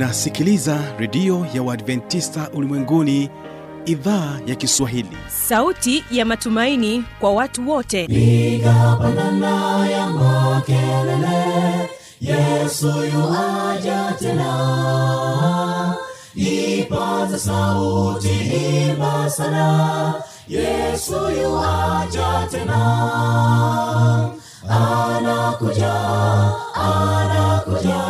unasikiliza redio ya uadventista ulimwenguni idhaa ya kiswahili. Sauti ya matumaini kwa watu wote. Piga ya makelele yesu yuaja tena. Ipaza sauti imba sana yesu yuaja tena. Anakuja anakuja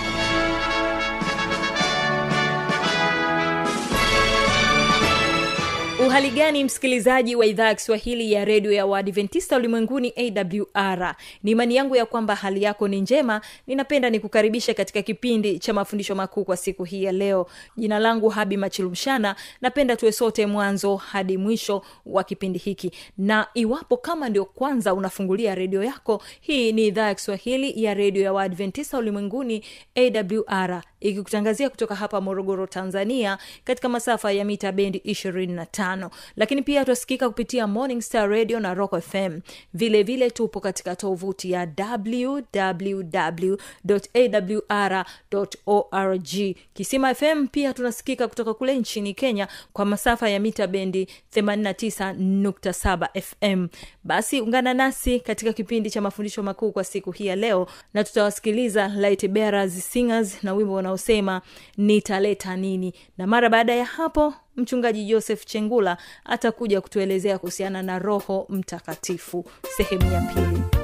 uhali gani msikilizaji wa idhaa ya kiswahili ya redio ya waadventista ulimwenguni awr ni imani yangu ya kwamba hali yako ni njema. Ninapenda nikukaribisha katika kipindi cha mafundisho makuu kwa siku hii ya leo. Jina langu habi machilumshana. Napenda tuwe sote mwanzo hadi mwisho wa kipindi hiki. Na iwapo kama ndio kwanza unafungulia redio yako hii ni idhaa ya kiswahili ya redio ya waadventista ulimwenguni awr ikikutangazia kutoka hapa morogoro tanzania katika masafa ya mita bendi 25 lakini pia twasikika kupitia morning star radio na rock fm vile vile tupo katika tovuti ya wwwawr org. Kisima fm pia tunasikika kutoka kule nchini kenya kwa masafa ya mita bendi 89.7 fm basi ungana nasi katika kipindi cha mafundisho makuu kwa siku hii ya leo na tutawasikiliza light bearers singers na wimbo unaosema nitaleta nini. Na mara baada ya hapo mchungaji joseph chengula atakuja kutuelezea kuhusiana na roho mtakatifu sehemu ya pili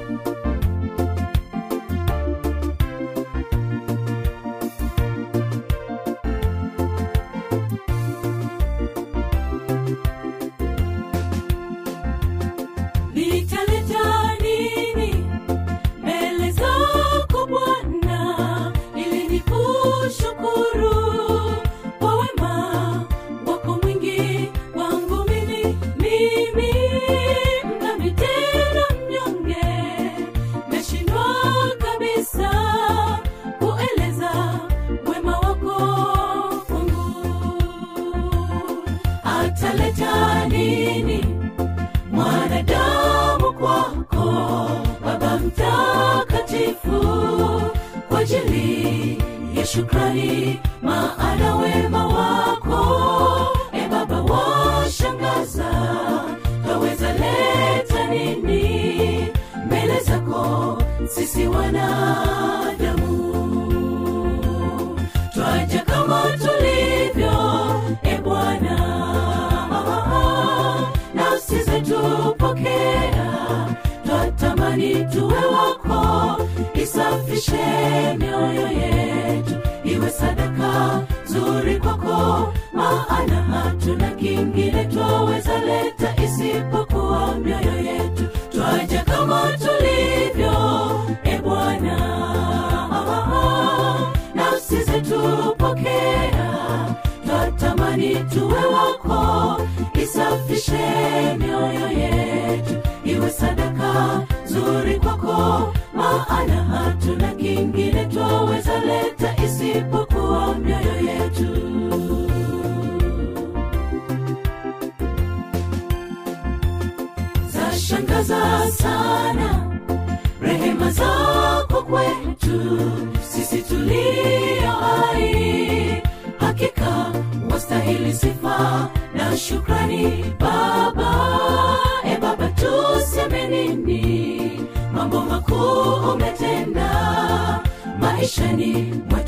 maishani mwetu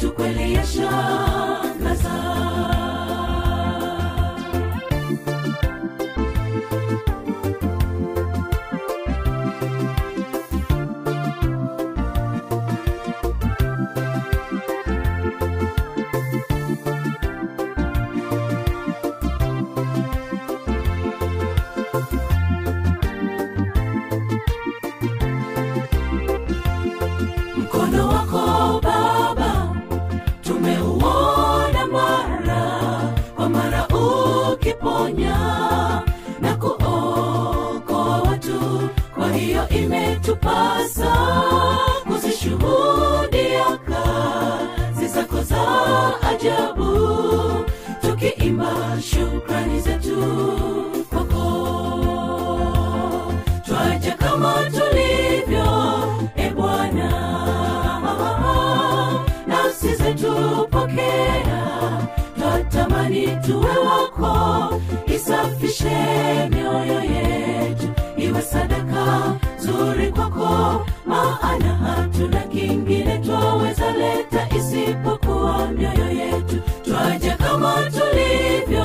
Lishe mioyo yetu. Iwe sadaka zuri kwako, maana hatuna kingine twaweza leta isipokuwa mioyo yetu. twaje kama tulivyo,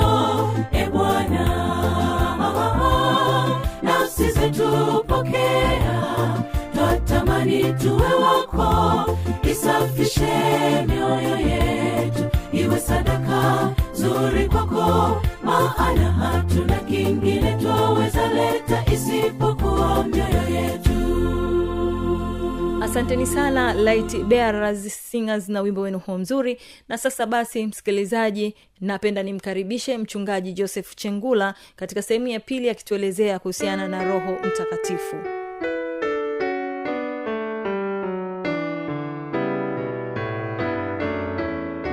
e Bwana, nafsi zetu twatamani tuwe wako, isafishe mioyo yetu. Iwe sadaka zuri kwako, maana hatuna asanteni sana light bearers singers na wimbo wenu huo mzuri. Na sasa basi msikilizaji napenda nimkaribishe mchungaji joseph chengula katika sehemu ya pili akituelezea kuhusiana na roho mtakatifu.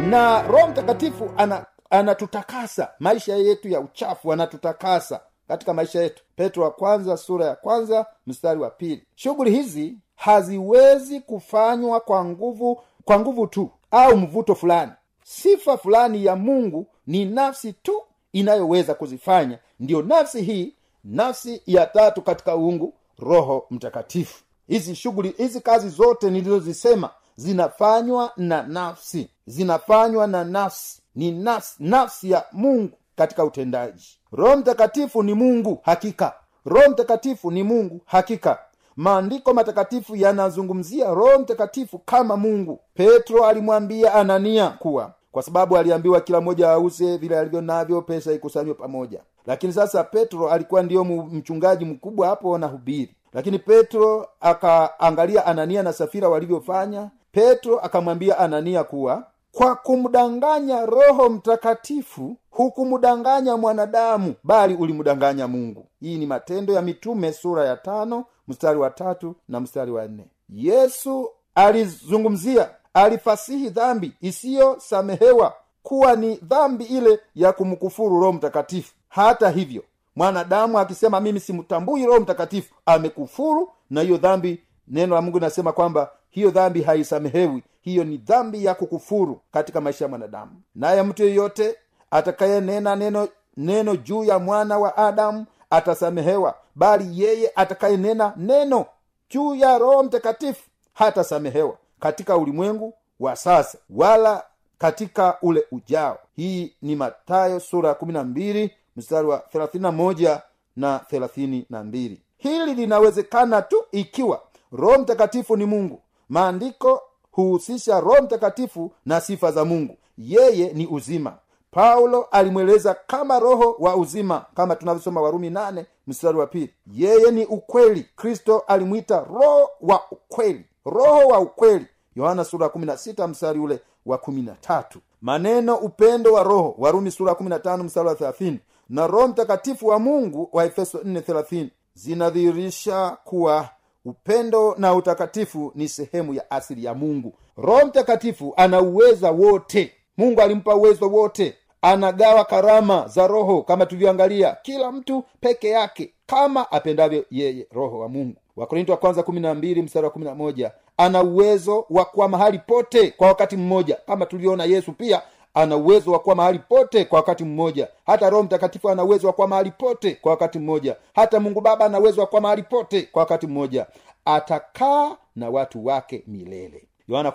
Na roho mtakatifu ana anatutakasa. Maisha yetu ya uchafu anatutakasa katika maisha yetu. Petro wa kwanza sura ya kwanza mstari wa pili. Shughuli hizi haziwezi kufanywa kwa nguvu kwa nguvu tu au mvuto fulani. Sifa fulani ya mungu ni nafsi tu inayoweza kuzifanya. Ndiyo nafsi hii nafsi ya tatu katika uungu roho mtakatifu. Hizi shughuli hizi kazi zote nilizozisema zinafanywa na nafsi. Zinafanywa na nafsi. Ni nafsi nafsi ya mungu katika utendaji. Roho mtakatifu ni mungu hakika. Roho mtakatifu ni mungu hakika. Maandiko matakatifu yanazungumzia roho mtakatifu kama mungu. Petro alimwambia anania kuwa kwa sababu aliambiwa kila mmoja auze vile alivyo navyo pesa ikusanywe pamoja. Lakini sasa petro alikuwa ndiyo mchungaji mkubwa hapo na hubiri. Lakini petro akaangalia anania na safira walivyofanya. Petro akamwambia anania kuwa kwa kumdanganya roho mtakatifu hukumdanganya mwanadamu bali ulimdanganya mungu. Hii ni matendo ya mitume sura ya tano mstari wa tatu na mstari wa nne. Yesu alizungumzia alifasihi dhambi isiyosamehewa kuwa ni dhambi ile ya kumkufuru roho mtakatifu. Hata hivyo mwanadamu akisema mimi simtambui roho mtakatifu amekufuru na hiyo dhambi neno la mungu linasema kwamba hiyo dhambi haisamehewi. Hiyo ni dhambi ya kukufuru katika maisha ya mwanadamu. Naye mtu yeyote atakayenena neno neno juu ya mwana wa adamu atasamehewa bali yeye atakayenena neno juu ya roho mtakatifu hatasamehewa katika ulimwengu wa sasa wala katika ule ujao. Hii ni matayo sura mstari wa na na hili linawezekana tu ikiwa roho mtakatifu ni mungu maandiko huhusisha roho mtakatifu na sifa za mungu. Yeye ni uzima. Paulo alimweleza kama roho wa uzima kama tunavyosoma warumi nane mstari wa pili. Yeye ni ukweli. Kristo alimwita roho wa ukweli. Roho wa ukweli. Yohana sura ya mstari ule wa kumi na tatu. Maneno upendo wa roho. Warumi sura mstari wa thelathini. Na roho mtakatifu wa mungu wa efeso nne thelathini. Zinadhihirisha kuwa upendo na utakatifu ni sehemu ya asili ya mungu. Roho mtakatifu ana uweza wote. Mungu alimpa uwezo wote. Anagawa karama za roho kama tulivyoangalia kila mtu peke yake kama apendavyo yeye roho wa mungu. Wakorinto wa kwanza kumi na mbili mstari wa kumi na moja ana uwezo wa kuwa mahali pote kwa wakati mmoja kama tulivyoona yesu pia ana uwezo wa kuwa mahali pote kwa wakati mmoja. Hata roho mtakatifu ana uwezo wa kuwa mahali pote kwa wakati mmoja. Hata mungu baba ana uwezo wa kuwa mahali pote kwa wakati mmoja. Atakaa na watu wake milele. Yohana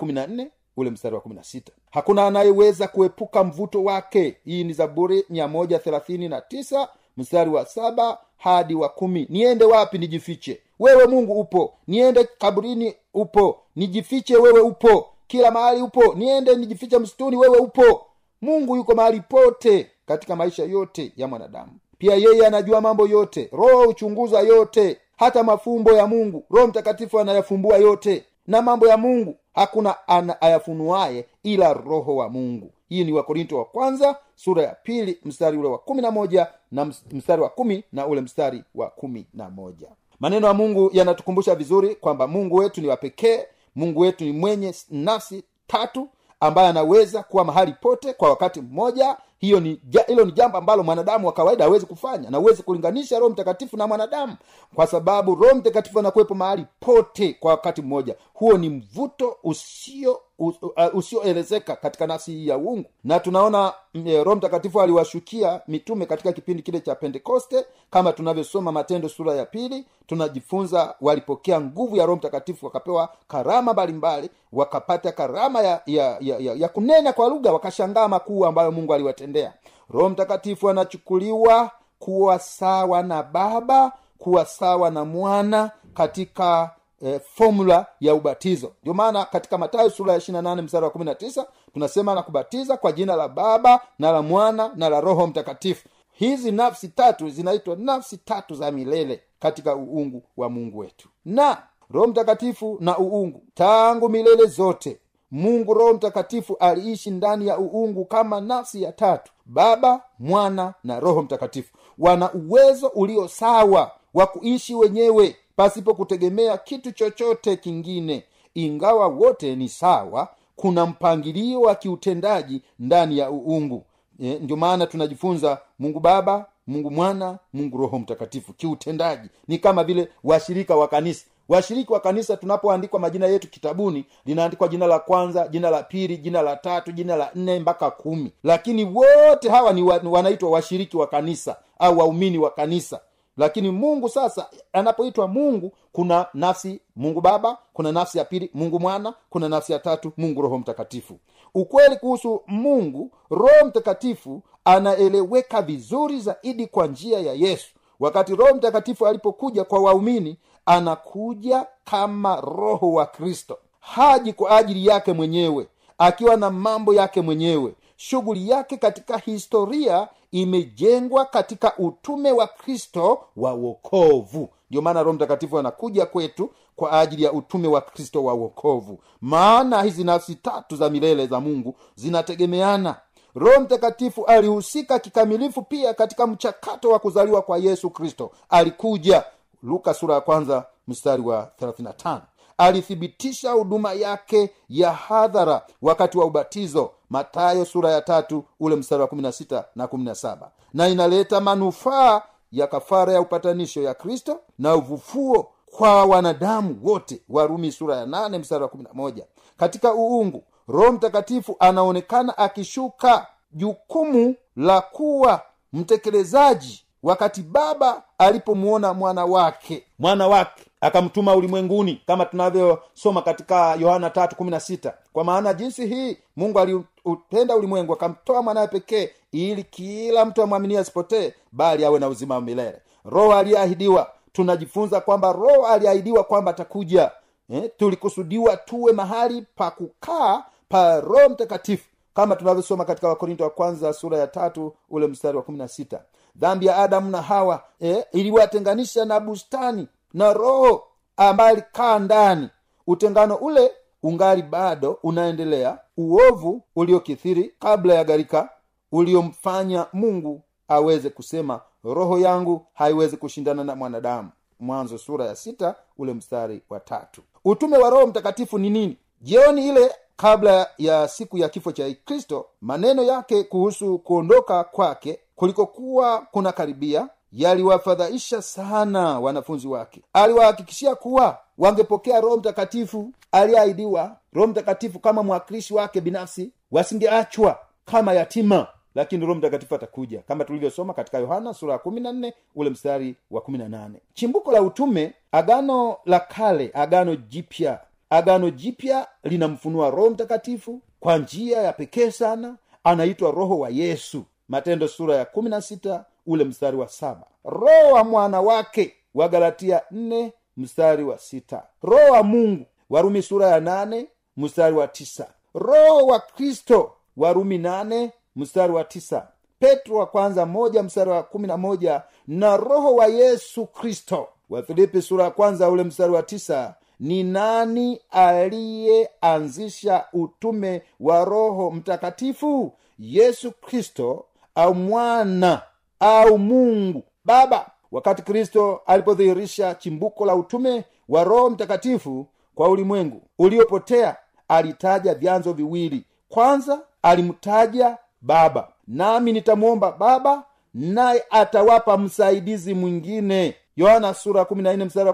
ule mstari wa 16 hakuna anayeweza kuepuka mvuto wake. Hii ni zaburi 139 mstari wa saba hadi wa kumi. Niende wapi nijifiche? Wewe mungu upo. Niende kaburini upo. Nijifiche wewe upo. Kila mahali upo. Niende nijifiche msituni wewe upo mungu yuko mahali pote katika maisha yote ya mwanadamu. Pia yeye anajua mambo yote. Roho huchunguza yote hata mafumbo ya mungu. Roho mtakatifu anayafumbua yote na mambo ya mungu hakuna ayafunuaye ila roho wa mungu. Hii ni wakorinto wa kwanza sura ya pili mstari ule wa kumi na moja na mstari wa kumi na ule mstari wa kumi na moja. Maneno ya mungu yanatukumbusha vizuri kwamba mungu wetu ni wapekee mungu wetu ni mwenye nafsi tatu ambaye anaweza kuwa mahali pote kwa wakati mmoja hiyo ni hilo ni jambo ambalo mwanadamu wa kawaida hawezi kufanya na huwezi kulinganisha roho mtakatifu na mwanadamu kwa sababu roho mtakatifu anakuwepo mahali pote kwa wakati mmoja. Huo ni mvuto usio us- uh, usioelezeka katika nafsi hii ya uungu. Na tunaona eh, roho mtakatifu aliwashukia mitume katika kipindi kile cha pentekoste. Kama tunavyosoma matendo sura ya pili tunajifunza walipokea nguvu ya roho mtakatifu wakapewa karama mbalimbali wakapata karama ya, ya, ya, ya, ya kunena kwa lugha wakashangaa makuu ambayo mungu aliwatendea roho mtakatifu anachukuliwa kuwa sawa na baba kuwa sawa na mwana katika e, fomula ya ubatizo. Ndio maana katika matayo sura ya 28 mstari wa 19 tunasema na kubatiza kwa jina la baba na la mwana na la roho mtakatifu. Hizi nafsi tatu zinaitwa nafsi tatu za milele katika uungu wa mungu wetu. Na roho mtakatifu na uungu tangu milele zote mungu roho mtakatifu aliishi ndani ya uungu kama nafsi ya tatu baba mwana na roho mtakatifu. Wana uwezo ulio sawa wa kuishi wenyewe pasipo kutegemea kitu chochote kingine. Ingawa wote ni sawa kuna mpangilio wa kiutendaji ndani ya uungu. E, ndio maana tunajifunza mungu baba mungu mwana mungu roho mtakatifu. Kiutendaji ni kama vile washirika wa kanisa washiriki wa kanisa tunapoandikwa majina yetu kitabuni linaandikwa jina la kwanza jina la pili jina la tatu jina la nne mpaka kumi. Lakini wote hawa ni wa, wanaitwa washiriki wa kanisa au waumini wa kanisa. Lakini mungu sasa anapoitwa mungu kuna nafsi mungu baba kuna nafsi ya pili mungu mwana kuna nafsi ya tatu mungu roho mtakatifu. Ukweli kuhusu mungu roho mtakatifu anaeleweka vizuri zaidi kwa njia ya yesu. Wakati roho mtakatifu alipokuja kwa waumini anakuja kama roho wa kristo. Haji kwa ajili yake mwenyewe akiwa na mambo yake mwenyewe. Shughuli yake katika historia imejengwa katika utume wa kristo wa wokovu. Ndio maana roho mtakatifu anakuja kwetu kwa ajili ya utume wa kristo wa wokovu. Maana hizi nafsi tatu za milele za mungu zinategemeana. Roho mtakatifu alihusika kikamilifu pia katika mchakato wa kuzaliwa kwa yesu kristo. Alikuja luka sura ya kwanza mstari wa 35 alithibitisha huduma yake ya hadhara wakati wa ubatizo matayo sura ya tatu ule mstari wa 16 na 17 na inaleta manufaa ya kafara ya upatanisho ya kristo na uvufuo kwa wanadamu wote warumi sura ya 8 mstari wa 11 katika uungu roho mtakatifu anaonekana akishuka jukumu la kuwa mtekelezaji wakati baba alipomuona mwana wake mwana wake akamtuma ulimwenguni kama tunavyosoma katika yohana 316 kwa maana jinsi hii mungu aliupenda ulimwengu akamtoa mwanawe pekee ili kila mtu amwaminie asipotee bali awe na uzima wa milele. Roho aliyeahidiwa tunajifunza kwamba roho aliahidiwa kwamba atakuja eh, tulikusudiwa tuwe mahali pa kukaa pa roho mtakatifu kama tunavyosoma katika wakorinto wa kwanza sura ya tatu ule mstari wa kumi na sita dhambi ya adamu na hawa eh, iliwatenganisha na bustani na roho ambaye alikaa ndani. Utengano ule ungali bado unaendelea uovu uliokithiri kabla ya gharika uliomfanya mungu aweze kusema roho yangu haiwezi kushindana na mwanadamu. Mwanzo sura ya sita ule mstari wa tatu. Utume wa roho mtakatifu ni nini? Jioni ile kabla ya siku ya kifo cha kristo maneno yake kuhusu kuondoka kwake kulikokuwa kuna karibia yaliwafadhaisha sana wanafunzi wake. Aliwahakikishia kuwa wangepokea roho mtakatifu aliyeahidiwa roho mtakatifu kama mwakilishi wake binafsi wasingeachwa kama yatima. Lakini roho mtakatifu atakuja kama tulivyosoma katika yohana sura ya kumi na nne ule mstari wa kumi na nane. Chimbuko la utume agano la kale agano jipya. Agano jipya linamfunua roho mtakatifu kwa njia ya pekee sana anaitwa roho wa yesu matendo sura ya kumi na sita ule mstari wa saba. Roho wa mwana wake wa galatia nne mstari wa sita. Roho wa mungu warumi sura ya nane mstari wa tisa. Roho wa kristo warumi nane mstari wa tisa. Petro wa kwanza moja mstari wa kumi na moja. Na roho wa yesu kristo. Wafilipi sura ya kwanza ule mstari wa tisa. Ni nani aliyeanzisha utume wa roho mtakatifu? Yesu kristo au mwana au mungu baba. Wakati kristo alipodhihirisha chimbuko la utume wa roho mtakatifu kwa ulimwengu uliopotea alitaja vyanzo viwili. Kwanza alimtaja baba. Nami nitamwomba baba naye atawapa msaidizi mwingine. Yohana sura mstari wa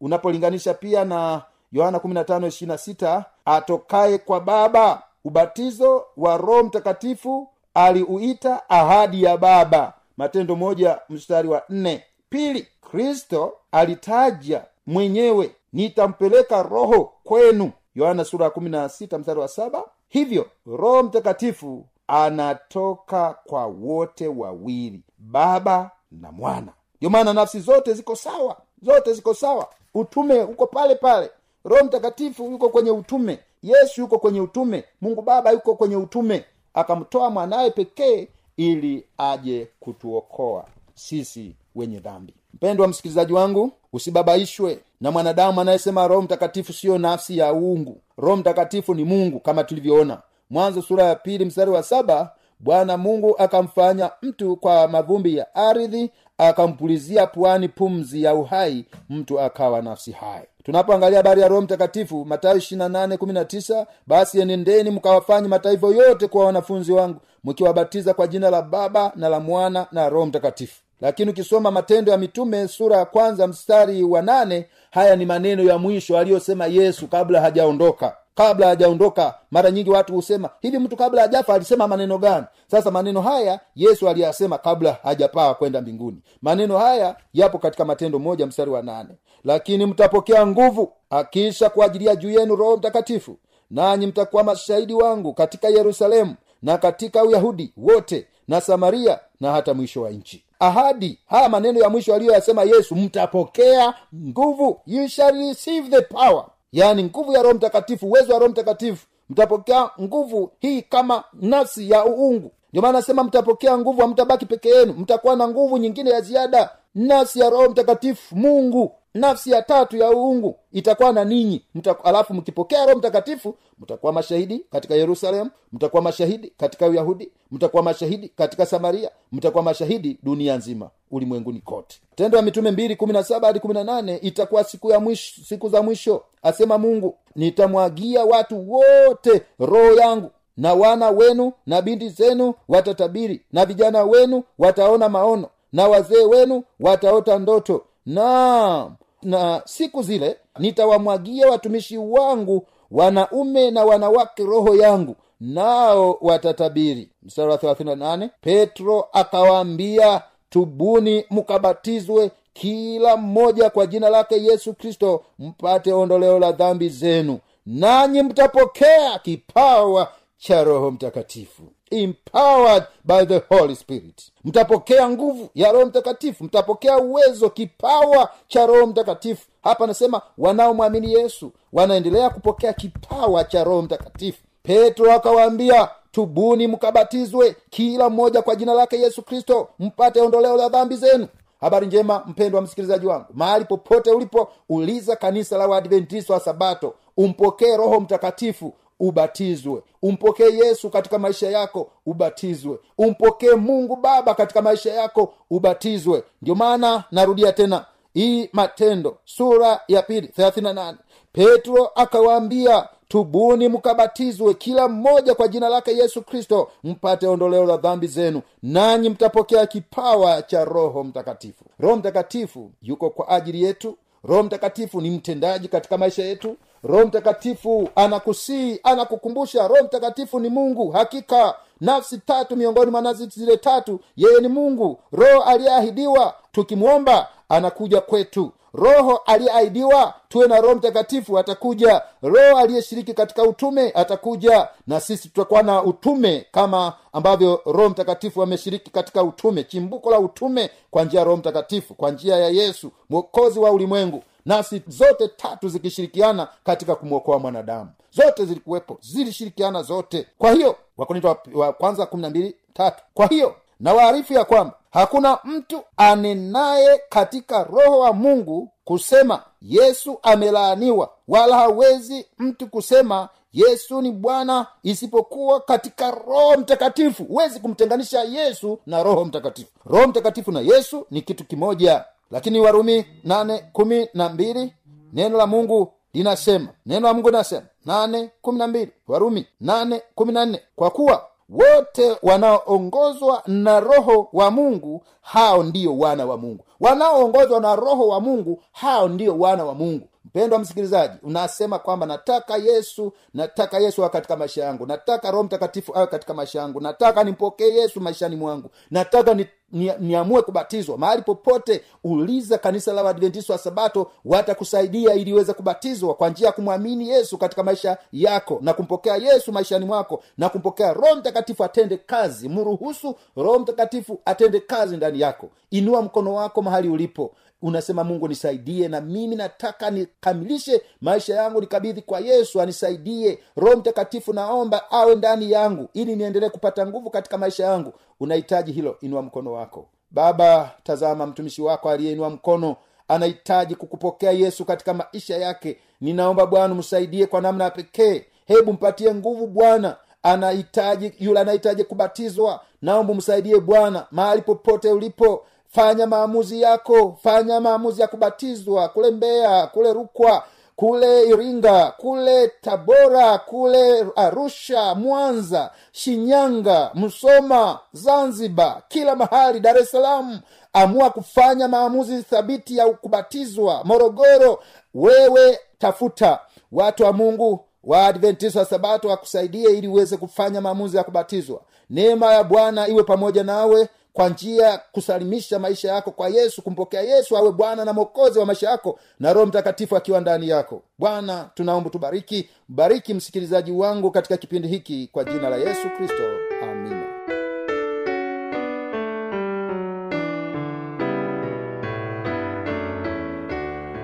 unapolinganisha pia na yohana 15:26 atokaye kwa baba ubatizo wa roho mtakatifu aliuita ahadi ya baba. Matendo moja mstari wa nne. Pili kristo alitaja mwenyewe nitampeleka roho kwenu. Yohana sura ya 16 mstari wa saba. Hivyo roho mtakatifu anatoka kwa wote wawili baba na mwana. Ndio maana nafsi zote ziko sawa zote ziko sawa. Utume uko pale pale. Roho mtakatifu yuko kwenye utume yesu yuko kwenye utume mungu baba yuko kwenye utume akamtoa mwanaye pekee ili aje kutuokoa sisi wenye dhambi. Mpendwa msikilizaji wangu usibabaishwe na mwanadamu anayesema roho mtakatifu siyo nafsi ya uungu. Roho mtakatifu ni mungu kama tulivyoona. Mwanzo sura ya pili mstari wa saba bwana mungu akamfanya mtu kwa mavumbi ya ardhi akampulizia puani pumzi ya uhai mtu akawa nafsi hai tunapoangalia habari ya roho mtakatifu matayo 28:19 basi enendeni mkawafanye mataifa yote kuwa wanafunzi wangu mkiwabatiza kwa jina la baba na la mwana na roho mtakatifu. Lakini ukisoma matendo ya mitume sura ya kwanza mstari wa nane haya ni maneno ya mwisho aliyosema yesu kabla hajaondoka. Kabla hajaondoka mara nyingi watu husema hivi mtu kabla hajafa alisema maneno gani? Sasa maneno haya yesu aliyasema kabla hajapaa kwenda mbinguni. Maneno haya yapo katika matendo moja mstari wa nane lakini mtapokea nguvu akiisha kuajilia juu yenu roho mtakatifu. Nanyi mtakuwa mashahidi wangu katika yerusalemu na katika uyahudi wote na samaria na hata mwisho wa nchi. Ahadi haya maneno ya mwisho aliyoyasema yesu mtapokea nguvu you shall receive the power. Yaani nguvu ya roho mtakatifu uwezo wa roho mtakatifu. Mtapokea nguvu hii kama nafsi ya uungu. Ndio maana nasema mtapokea nguvu hamtabaki peke yenu. Mtakuwa na nguvu nyingine ya ziada. Nafsi ya roho mtakatifu mungu nafsi ya tatu ya uungu itakuwa na ninyi. Alafu mkipokea roho mtakatifu mtakuwa mashahidi katika yerusalemu mtakuwa mashahidi katika uyahudi mtakuwa mashahidi katika samaria mtakuwa mashahidi dunia nzima ulimwenguni kote. Tendo ya mitume mbili kumi na saba hadi kumi na nane itakuwa siku ya mwisho siku za mwisho asema mungu. Nitamwagia watu wote roho yangu na wana wenu na binti zenu watatabiri na vijana wenu wataona maono na wazee wenu wataota ndoto na na siku zile nitawamwagia watumishi wangu wanaume na wanawake roho yangu nao watatabiri. Mstari wa 38 petro akawaambia tubuni mkabatizwe kila mmoja kwa jina lake yesu kristo mpate ondoleo la dhambi zenu. Nanyi mtapokea kipawa cha roho mtakatifu empowered by the holy spirit. Mtapokea nguvu ya roho mtakatifu mtapokea uwezo kipawa cha roho mtakatifu. Hapa anasema wanaomwamini yesu wanaendelea kupokea kipawa cha roho mtakatifu. Petro akawaambia tubuni mkabatizwe kila mmoja kwa jina lake yesu kristo mpate ondoleo la dhambi zenu. Habari njema mpendwa msikilizaji wangu. Mahali popote ulipo uliza kanisa la waadventista wa sabato umpokee roho mtakatifu ubatizwe. Umpokee yesu katika maisha yako ubatizwe. Umpokee mungu baba katika maisha yako ubatizwe. Ndio maana narudia tena hii matendo sura ya pili 38 petro akawaambia tubuni mkabatizwe kila mmoja kwa jina lake yesu kristo mpate ondoleo la dhambi zenu nanyi mtapokea kipawa cha roho mtakatifu. Roho mtakatifu yuko kwa ajili yetu. Roho mtakatifu ni mtendaji katika maisha yetu roho mtakatifu anakusii anakukumbusha roho mtakatifu ni mungu hakika nafsi tatu miongoni mwa nafsi zile tatu yeye ni mungu. Roho aliyeahidiwa tukimwomba anakuja kwetu. Roho aliyeahidiwa tuwe na roho mtakatifu atakuja. Roho aliyeshiriki katika utume atakuja. Na sisi tutakuwa na utume kama ambavyo roho mtakatifu ameshiriki katika utume. Chimbuko la utume kwa njia ya roho mtakatifu kwa njia ya yesu mwokozi wa ulimwengu nasi zote tatu zikishirikiana katika kumwokoa mwanadamu. Zote zilikuwepo zilishirikiana zote. Kwa hiyo wakorinto wa, wa kwanza kumi na mbili tatu. Kwa hiyo na waarifu ya kwamba hakuna mtu anenaye katika roho wa mungu kusema yesu amelaaniwa wala hawezi mtu kusema yesu ni bwana isipokuwa katika roho mtakatifu. Huwezi kumtenganisha yesu na roho mtakatifu. Roho mtakatifu na yesu ni kitu kimoja lakini warumi nane kumi na mbili neno la mungu linasema neno la mungu linasema nane kumi na mbili warumi nane kumi na nne kwa kuwa wote wanaoongozwa na roho wa mungu hao ndiyo wana wa mungu wanaoongozwa na roho wa mungu hao ndio wana wa mungu. Mpendwa msikilizaji unasema kwamba nataka yesu nataka yesu awe katika maisha yangu nataka roho mtakatifu awe katika maisha yangu nataka nimpokee yesu maishani mwangu nataka ni ni- niamue kubatizwa. Mahali popote uliza kanisa la wadventisi wa sabato watakusaidia ili uweze kubatizwa kwa njia ya kumwamini yesu katika maisha yako na kumpokea yesu maishani mwako na kumpokea roho mtakatifu atende kazi. Mruhusu roho mtakatifu atende kazi ndani yako. Inua mkono wako mahali ulipo unasema mungu nisaidie na mimi nataka nikamilishe maisha yangu nikabidhi kwa yesu anisaidie. Roho mtakatifu naomba awe ndani yangu ili niendelee kupata nguvu katika maisha yangu. Unahitaji hilo inua mkono wako. Baba tazama mtumishi wako aliyeinua mkono anahitaji kukupokea yesu katika maisha yake. Ninaomba bwana msaidie kwa namna ya pekee. Hebu mpatie nguvu bwana. Anahitaji yule anahitaji kubatizwa. Naomba msaidie bwana mahali popote ulipo fanya maamuzi yako fanya maamuzi ya kubatizwa kule mbeya kule rukwa kule iringa kule tabora kule arusha mwanza shinyanga msoma zanzibar kila mahali dar es salaam. Amua kufanya maamuzi thabiti ya kubatizwa. Morogoro wewe tafuta. Watu wa mungu waadventista wa sabato wakusaidie ili uweze kufanya maamuzi ya kubatizwa. Neema ya bwana iwe pamoja nawe kwa njia kusalimisha maisha yako kwa yesu kumpokea yesu awe bwana na mwokozi wa maisha yako na roho mtakatifu akiwa ndani yako. Bwana tunaomba tubariki. Bariki msikilizaji wangu katika kipindi hiki kwa jina la yesu kristo. Amina.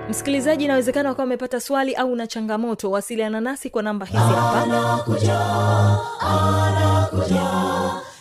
Msikilizaji inawezekana wakawa umepata swali au una changamoto wasiliana nasi kwa namba hizi hapa. Anakuja anakuja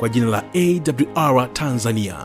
kwa jina la awr tanzania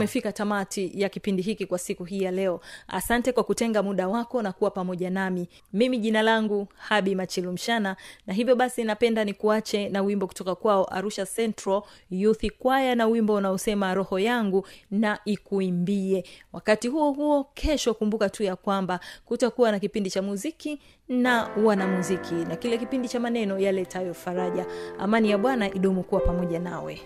tumefika tamati ya kipindi hiki kwa siku hii ya leo. Asante kwa kutenga muda wako na kuwa pamoja nami. Mimi jina langu habi machilumshana na hivyo basi napenda nikuache na wimbo kutoka kwao arusha central youth kwaya na wimbo unaosema roho yangu na ikuimbie. Wakati huo huo kesho kumbuka tu ya kwamba kutakuwa na kipindi cha muziki na wanamuziki na kile kipindi cha maneno yaletayo faraja. Amani ya bwana idumu kuwa pamoja nawe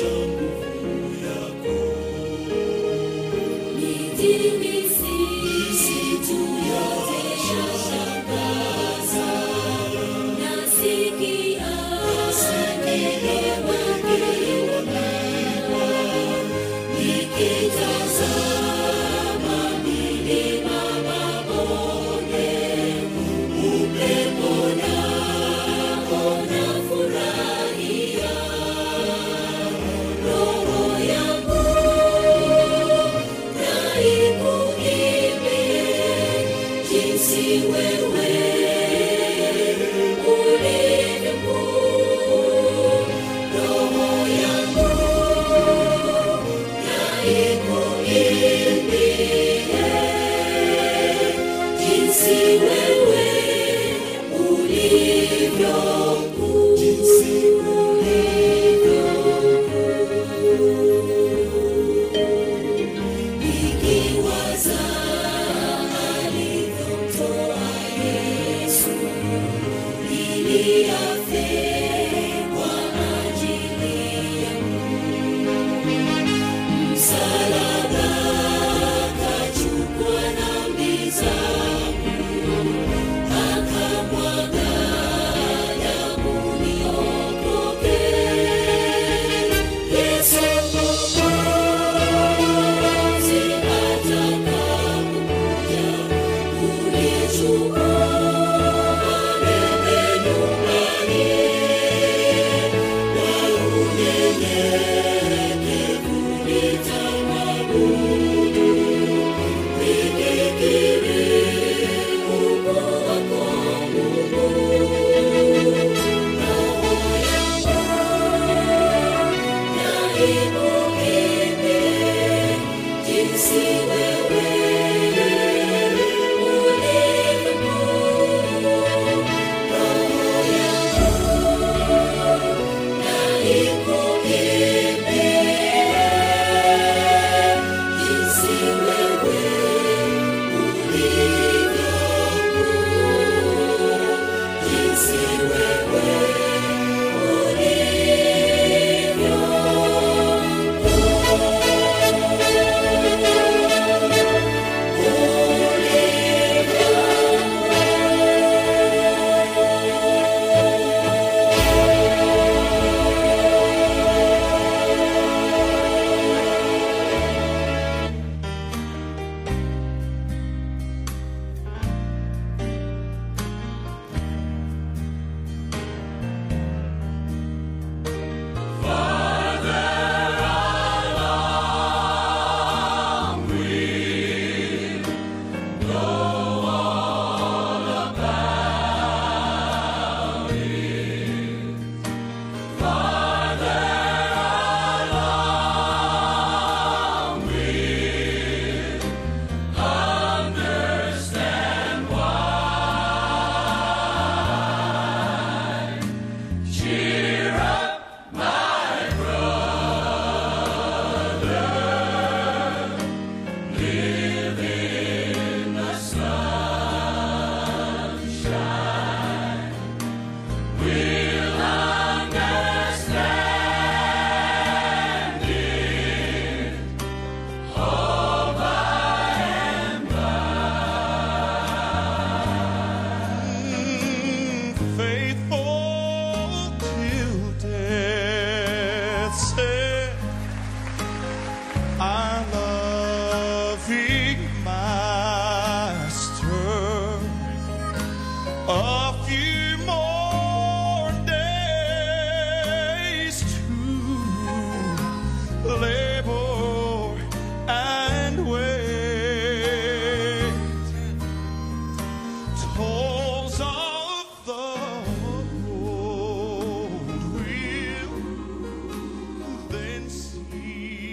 some